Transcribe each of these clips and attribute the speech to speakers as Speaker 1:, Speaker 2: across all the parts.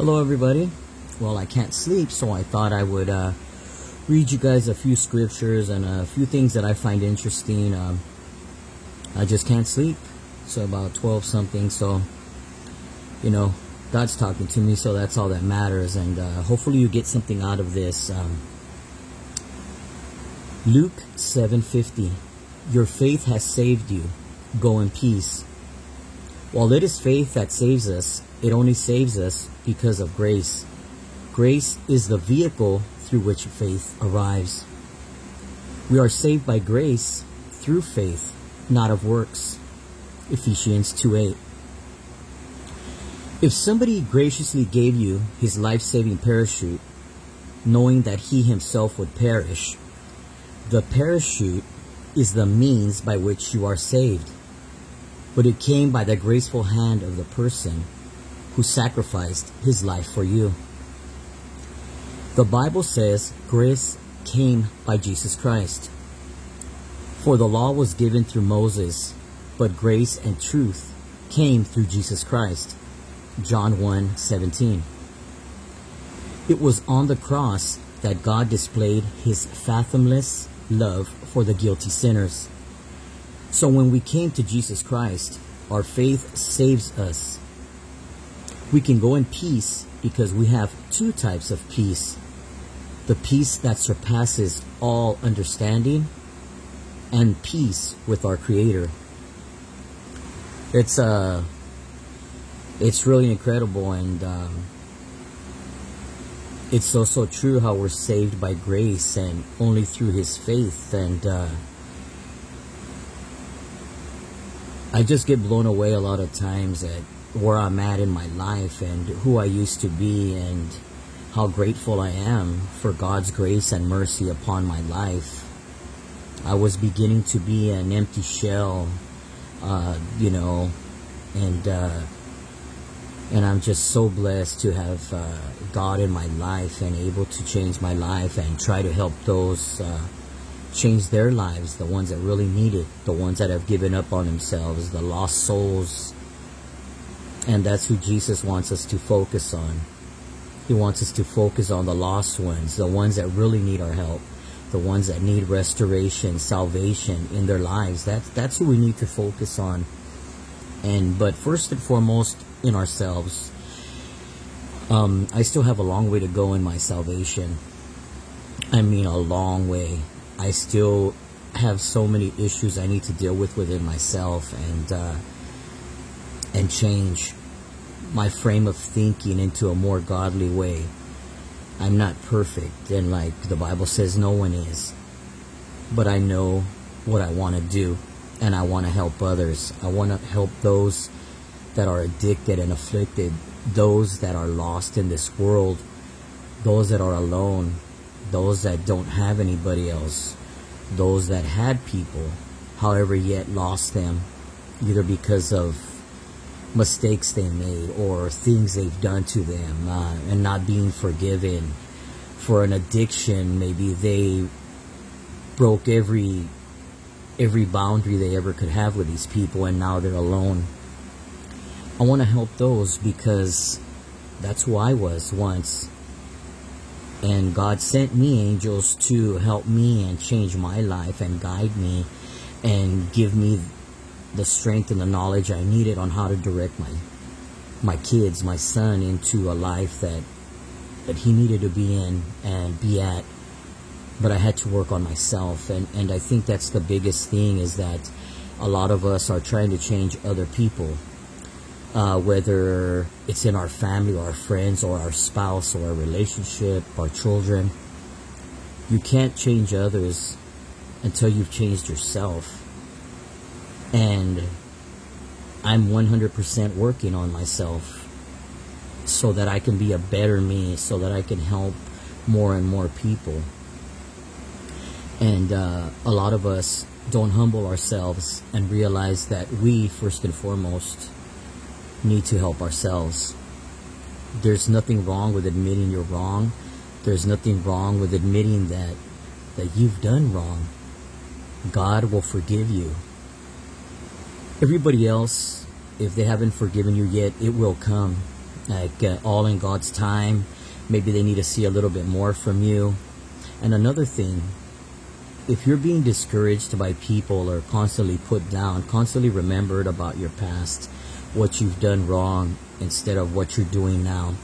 Speaker 1: Hello, everybody. Well, I can't sleep, so I thought I would uh, read you guys a few scriptures and a few things that I find interesting. Um, I just can't sleep. So about 12 something, so, you know, God's talking to me, so that's all that matters. And uh, hopefully you get something out of this. Um, Luke 7:50 Your faith has saved you. Go in peace. While it is faith that saves us, it only saves us because of grace. Grace is the vehicle through which faith arrives. We are saved by grace through faith, not of works. Ephesians 2:8. If somebody graciously gave you his life-saving parachute, knowing that he himself would perish, the parachute is the means by which you are saved but it came by the graceful hand of the person who sacrificed his life for you. The Bible says grace came by Jesus Christ. For the law was given through Moses, but grace and truth came through Jesus Christ. John 1 17. It was on the cross that God displayed his fathomless love for the guilty sinners. So when we came to Jesus Christ, our faith saves us. We can go in peace because we have two types of peace. The peace that surpasses all understanding and peace with our creator. It's uh it's really incredible and um, it's so so true how we're saved by grace and only through his faith and uh, I just get blown away a lot of times at where I'm at in my life and who I used to be and how grateful I am for God's grace and mercy upon my life. I was beginning to be an empty shell, uh, you know, and uh, and I'm just so blessed to have uh, God in my life and able to change my life and try to help those uh, change their lives, the ones that really need it, the ones that have given up on themselves, the lost souls. And that's who Jesus wants us to focus on. He wants us to focus on the lost ones, the ones that really need our help, the ones that need restoration, salvation in their lives. That's that's who we need to focus on. And but first and foremost in ourselves. Um, I still have a long way to go in my salvation. I mean, a long way. I still have so many issues I need to deal with within myself and uh, and change my frame of thinking into a more godly way. I'm not perfect, and like the Bible says, no one is. But I know what I want to do, and I want to help others. I want to help those that are addicted and afflicted, those that are lost in this world, those that are alone, those that don't have anybody else, those that had people, however, yet lost them, either because of mistakes they made or things they've done to them uh, and not being forgiven. For an addiction, maybe they broke every every boundary they ever could have with these people and now they're alone. I want to help those because that's who I was once and God sent me angels to help me and change my life and guide me and give me the strength and the knowledge I needed on how to direct my my kids, my son into a life that that he needed to be in and be at. But I had to work on myself and, and I think that's the biggest thing is that a lot of us are trying to change other people uh, whether it's in our family or our friends or our spouse or our relationship, our children. You can't change others until you've changed yourself. And I'm 100% working on myself so that I can be a better me, so that I can help more and more people. And uh, a lot of us don't humble ourselves and realize that we, first and foremost, need to help ourselves. There's nothing wrong with admitting you're wrong. There's nothing wrong with admitting that that you've done wrong. God will forgive you. Everybody else, if they haven't forgiven you yet, it will come. like uh, all in God's time. Maybe they need to see a little bit more from you. And another thing, if you're being discouraged by people or constantly put down, constantly remembered about your past, what you've done wrong instead of what you're doing now.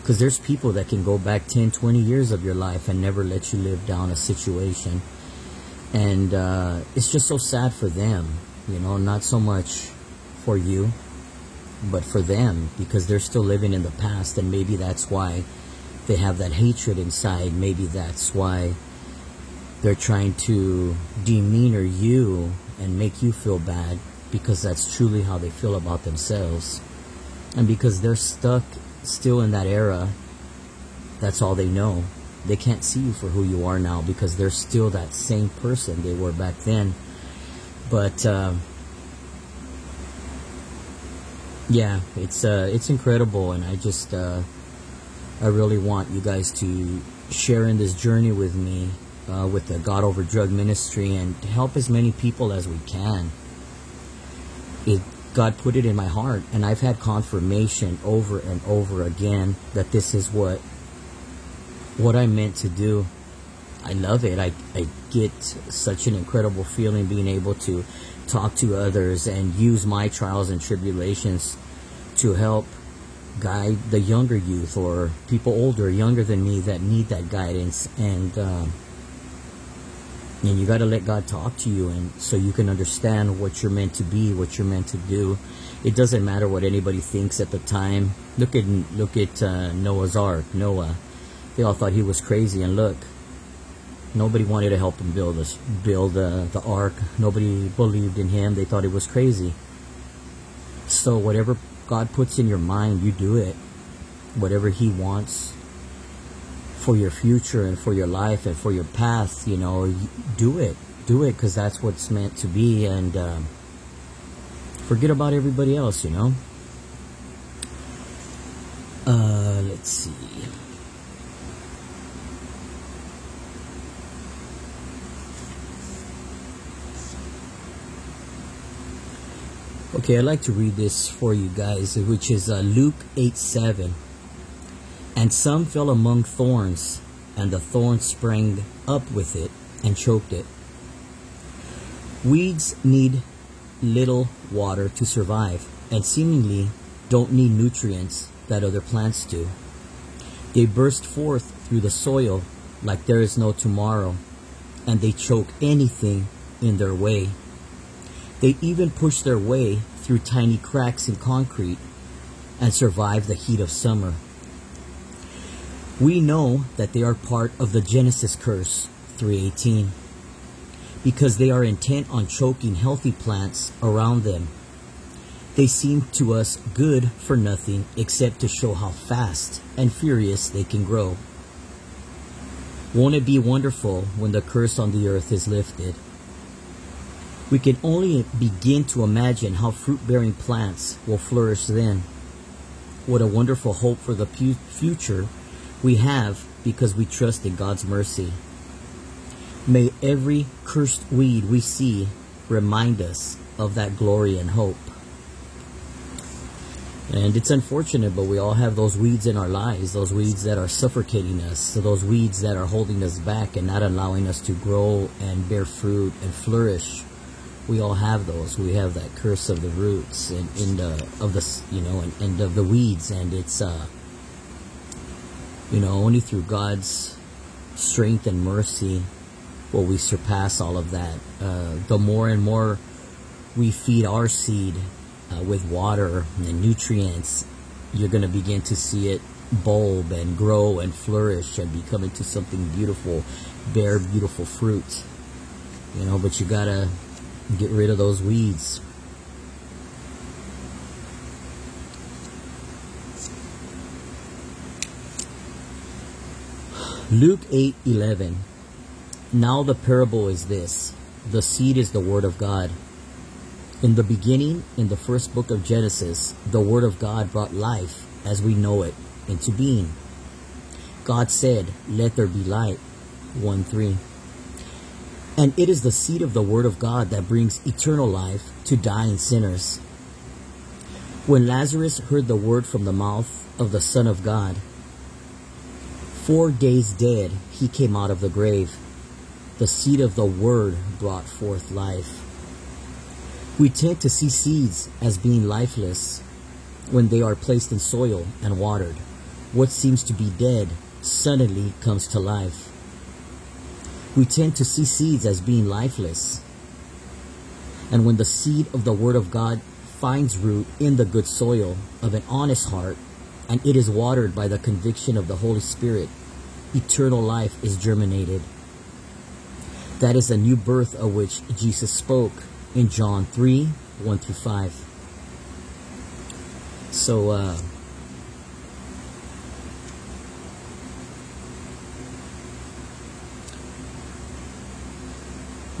Speaker 1: Because there's people that can go back 10, 20 years of your life and never let you live down a situation. And uh, it's just so sad for them, you know, not so much for you, but for them because they're still living in the past and maybe that's why they have that hatred inside. Maybe that's why they're trying to demeanor you and make you feel bad because that's truly how they feel about themselves. And because they're stuck still in that era, that's all they know. They can't see you for who you are now because they're still that same person they were back then. But uh, yeah, it's uh, it's incredible, and I just uh, I really want you guys to share in this journey with me uh, with the God Over Drug Ministry and help as many people as we can. It God put it in my heart, and I've had confirmation over and over again that this is what what I'm meant to do. I love it. I, I get such an incredible feeling being able to talk to others and use my trials and tribulations to help guide the younger youth or people older, younger than me that need that guidance. And um, and you got to let God talk to you, and so you can understand what you're meant to be, what you're meant to do. It doesn't matter what anybody thinks at the time. Look at look at uh, Noah's Ark. Noah, they all thought he was crazy, and look, nobody wanted to help him build this, build uh, the ark. Nobody believed in him. They thought he was crazy. So whatever God puts in your mind, you do it. Whatever He wants for your future and for your life and for your path, you know, do it. Do it because that's what's meant to be. And um, forget about everybody else, you know. Uh, let's see. Okay, I'd like to read this for you guys, which is uh, Luke 8 7. And some fell among thorns, and the thorns sprang up with it and choked it. Weeds need little water to survive, and seemingly don't need nutrients that other plants do. They burst forth through the soil like there is no tomorrow, and they choke anything in their way. They even push their way through tiny cracks in concrete and survive the heat of summer. We know that they are part of the Genesis curse 318 because they are intent on choking healthy plants around them. They seem to us good for nothing except to show how fast and furious they can grow. Won't it be wonderful when the curse on the earth is lifted? We can only begin to imagine how fruit bearing plants will flourish then. What a wonderful hope for the future we have because we trust in God's mercy. May every cursed weed we see remind us of that glory and hope. And it's unfortunate, but we all have those weeds in our lives, those weeds that are suffocating us, those weeds that are holding us back and not allowing us to grow and bear fruit and flourish we all have those. We have that curse of the roots and in the of the you know and, and of the weeds, and it's uh you know only through God's strength and mercy will we surpass all of that. Uh, the more and more we feed our seed uh, with water and nutrients, you're going to begin to see it bulb and grow and flourish and become into something beautiful, bear beautiful fruit. You know, but you gotta get rid of those weeds. Luke 8:11 Now the parable is this. The seed is the word of God. In the beginning in the first book of Genesis the word of God brought life as we know it into being. God said let there be light. 1 3 and it is the seed of the Word of God that brings eternal life to dying sinners. When Lazarus heard the word from the mouth of the Son of God, four days dead, he came out of the grave. The seed of the word brought forth life. We tend to see seeds as being lifeless when they are placed in soil and watered. What seems to be dead suddenly comes to life. We tend to see seeds as being lifeless. And when the seed of the Word of God finds root in the good soil of an honest heart, and it is watered by the conviction of the Holy Spirit, eternal life is germinated. That is a new birth of which Jesus spoke in John 3 1 through 5. So, uh,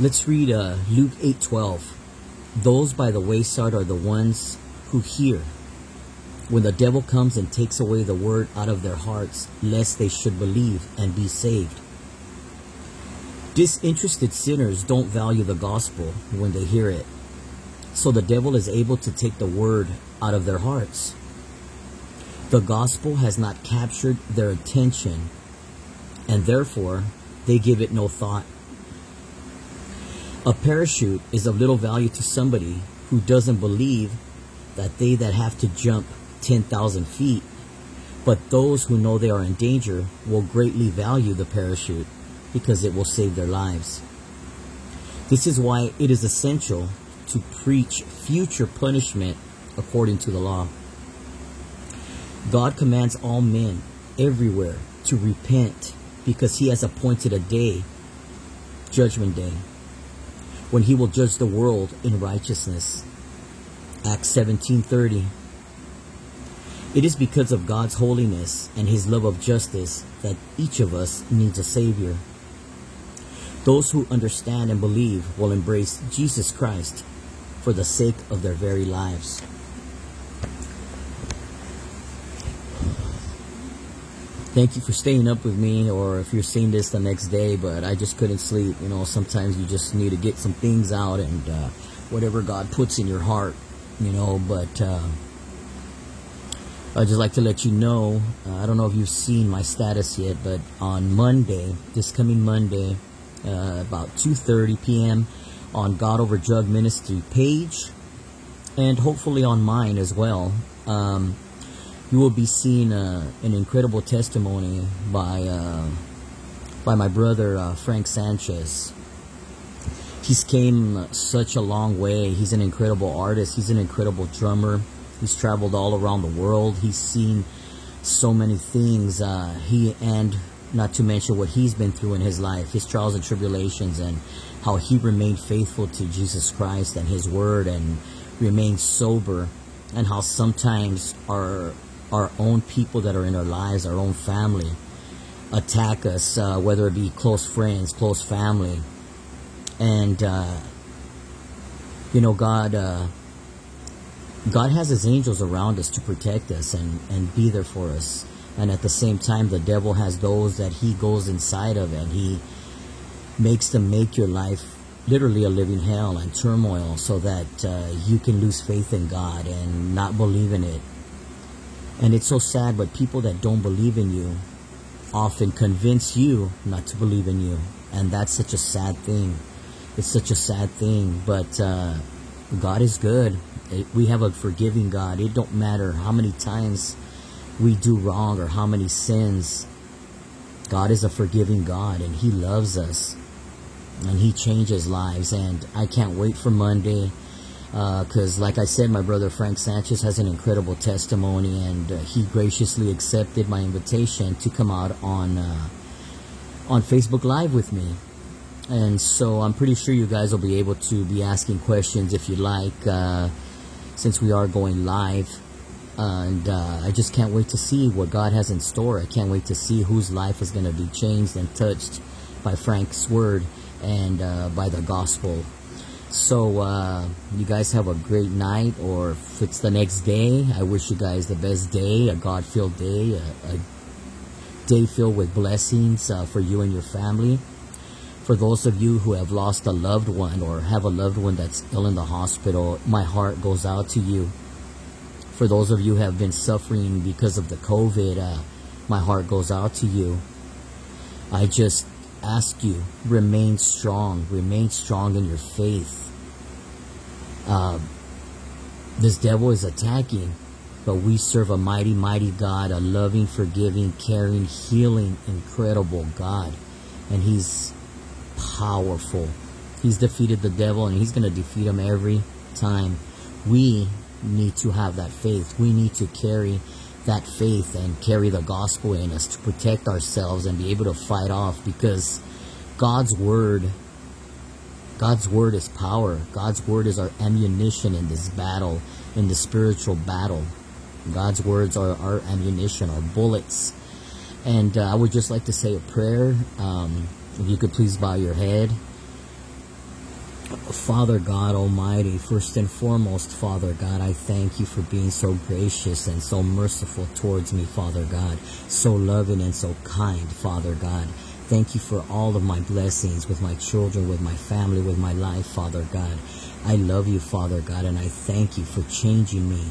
Speaker 1: let's read uh, Luke 8:12. Those by the wayside are the ones who hear. When the devil comes and takes away the word out of their hearts, lest they should believe and be saved. Disinterested sinners don't value the gospel when they hear it. So the devil is able to take the word out of their hearts. The gospel has not captured their attention, and therefore they give it no thought. A parachute is of little value to somebody who doesn't believe that they that have to jump 10,000 feet, but those who know they are in danger will greatly value the parachute because it will save their lives. This is why it is essential to preach future punishment according to the law. God commands all men everywhere to repent because he has appointed a day, judgment day, when he will judge the world in righteousness. Acts 17:30 It is because of God's holiness and his love of justice that each of us needs a savior. Those who understand and believe will embrace Jesus Christ for the sake of their very lives. Thank you for staying up with me, or if you're seeing this the next day, but I just couldn't sleep. You know, sometimes you just need to get some things out and uh, whatever God puts in your heart, you know, but. Uh, I'd just like to let you know, uh, I don't know if you've seen my status yet, but on Monday, this coming Monday, uh, about 2.30 p.m. on God Over Drug Ministry page and hopefully on mine as well. Um, you will be seeing uh, an incredible testimony by uh, by my brother uh, Frank Sanchez. He's came such a long way. He's an incredible artist. He's an incredible drummer. He's traveled all around the world. He's seen so many things. Uh, he and not to mention what he's been through in his life, his trials and tribulations, and how he remained faithful to Jesus Christ and his word and remained sober, and how sometimes our our own people that are in our lives, our own family, attack us, uh, whether it be close friends, close family, and uh, you know, God. Uh, God has His angels around us to protect us and, and be there for us and at the same time the devil has those that he goes inside of and he makes them make your life literally a living hell and turmoil so that uh, you can lose faith in God and not believe in it. And it's so sad, but people that don't believe in you often convince you not to believe in you. And that's such a sad thing. It's such a sad thing, but uh, God is good. It, we have a forgiving God. It don't matter how many times we do wrong or how many sins. God is a forgiving God and He loves us and He changes lives. And I can't wait for Monday because, uh, like I said, my brother Frank Sanchez has an incredible testimony and uh, he graciously accepted my invitation to come out on uh, on Facebook Live with me. And so I'm pretty sure you guys will be able to be asking questions if you like, uh, since we are going live and uh, I just can't wait to see what God has in store. I can't wait to see whose life is going to be changed and touched by Frank's word and uh, by the gospel. So, uh, you guys have a great night, or if it's the next day, I wish you guys the best day, a God filled day, a, a, day filled with blessings uh, for you and your family. For those of you who have lost a loved one or have a loved one that's ill in the hospital, my heart goes out to you For those of you who have been suffering because of the COVID, uh, my heart goes out to you. I just ask you, remain strong, remain strong in your faith. Uh, this devil is attacking, but we serve a mighty, mighty God, a loving, forgiving, caring, healing, incredible God. And He's powerful. He's defeated the devil and He's going to defeat him every time. We need to have that faith. We need to carry that faith and carry the gospel in us to protect ourselves and be able to fight off because God's word God's word is power. God's word is our ammunition in this battle, in the spiritual battle. God's words are our ammunition, our bullets. And uh, I would just like to say a prayer. Um, if you could please bow your head. Father God Almighty, first and foremost, Father God, I thank you for being so gracious and so merciful towards me, Father God, so loving and so kind, Father God. Thank you for all of my blessings with my children, with my family, with my life, Father God. I love you, Father God, and I thank you for changing me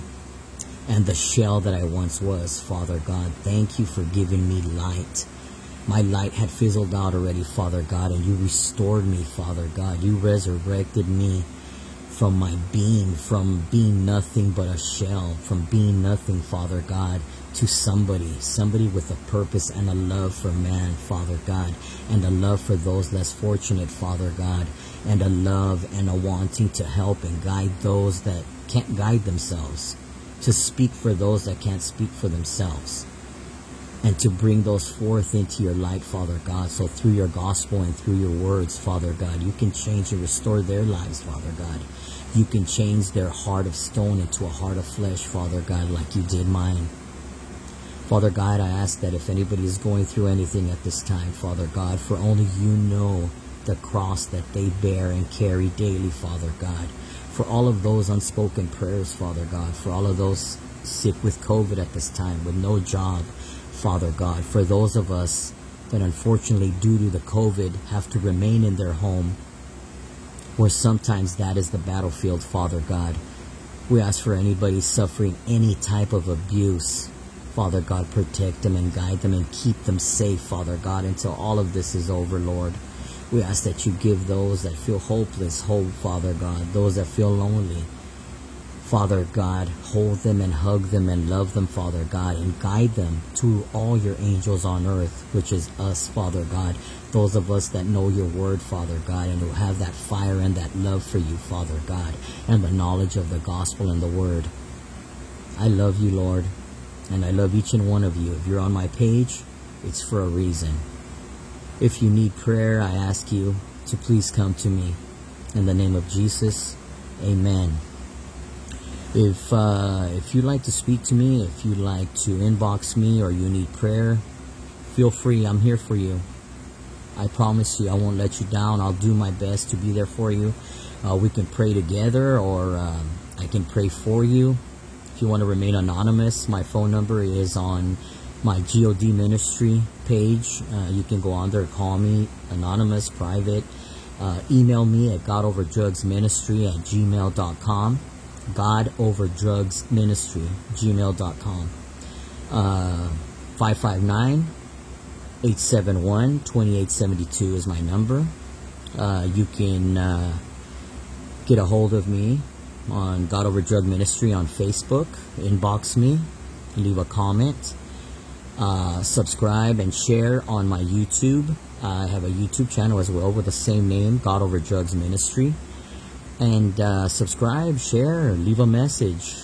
Speaker 1: and the shell that I once was, Father God. Thank you for giving me light. My light had fizzled out already, Father God, and you restored me, Father God. You resurrected me from my being, from being nothing but a shell, from being nothing, Father God, to somebody, somebody with a purpose and a love for man, Father God, and a love for those less fortunate, Father God, and a love and a wanting to help and guide those that can't guide themselves, to speak for those that can't speak for themselves and to bring those forth into your light, Father God. So through your gospel and through your words, Father God, you can change and restore their lives, Father God. You can change their heart of stone into a heart of flesh, Father God, like you did mine. Father God, I ask that if anybody is going through anything at this time, Father God, for only you know the cross that they bear and carry daily, Father God. For all of those unspoken prayers, Father God, for all of those sick with COVID at this time, with no job, Father God, for those of us that unfortunately, due to the COVID, have to remain in their home, where sometimes that is the battlefield, Father God. We ask for anybody suffering any type of abuse, Father God, protect them and guide them and keep them safe, Father God, until all of this is over, Lord. We ask that you give those that feel hopeless hope, Father God, those that feel lonely, Father God, hold them and hug them and love them, Father God, and guide them to all your angels on earth, which is us, Father God. Those of us that know your word, Father God, and who have that fire and that love for you, Father God, and the knowledge of the gospel and the word. I love you, Lord, and I love each and one of you. If you're on my page, it's for a reason. If you need prayer, I ask you to please come to me. In the name of Jesus, amen. If uh, if you'd like to speak to me, if you'd like to inbox me, or you need prayer, feel free. I'm here for you. I promise you, I won't let you down. I'll do my best to be there for you. Uh, we can pray together, or um, I can pray for you. If you want to remain anonymous, my phone number is on my God ministry page. Uh, you can go on there, call me, anonymous, private. Uh, email me at godoverdrugsministry at gmail.com. God Over Drugs Ministry, gmail.com. Uh, 559 871 2872 is my number. Uh, you can uh, get a hold of me on God Over Drug Ministry on Facebook. Inbox me, leave a comment, uh, subscribe, and share on my YouTube. I have a YouTube channel as well with the same name, God Over Drugs Ministry and uh, subscribe, share, leave a message,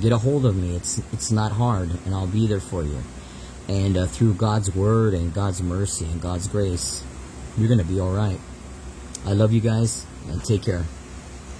Speaker 1: get a hold of me. It's it's not hard, and I'll be there for you. And uh, through God's word and God's mercy and God's grace, you're gonna be all right. I love you guys, and take care.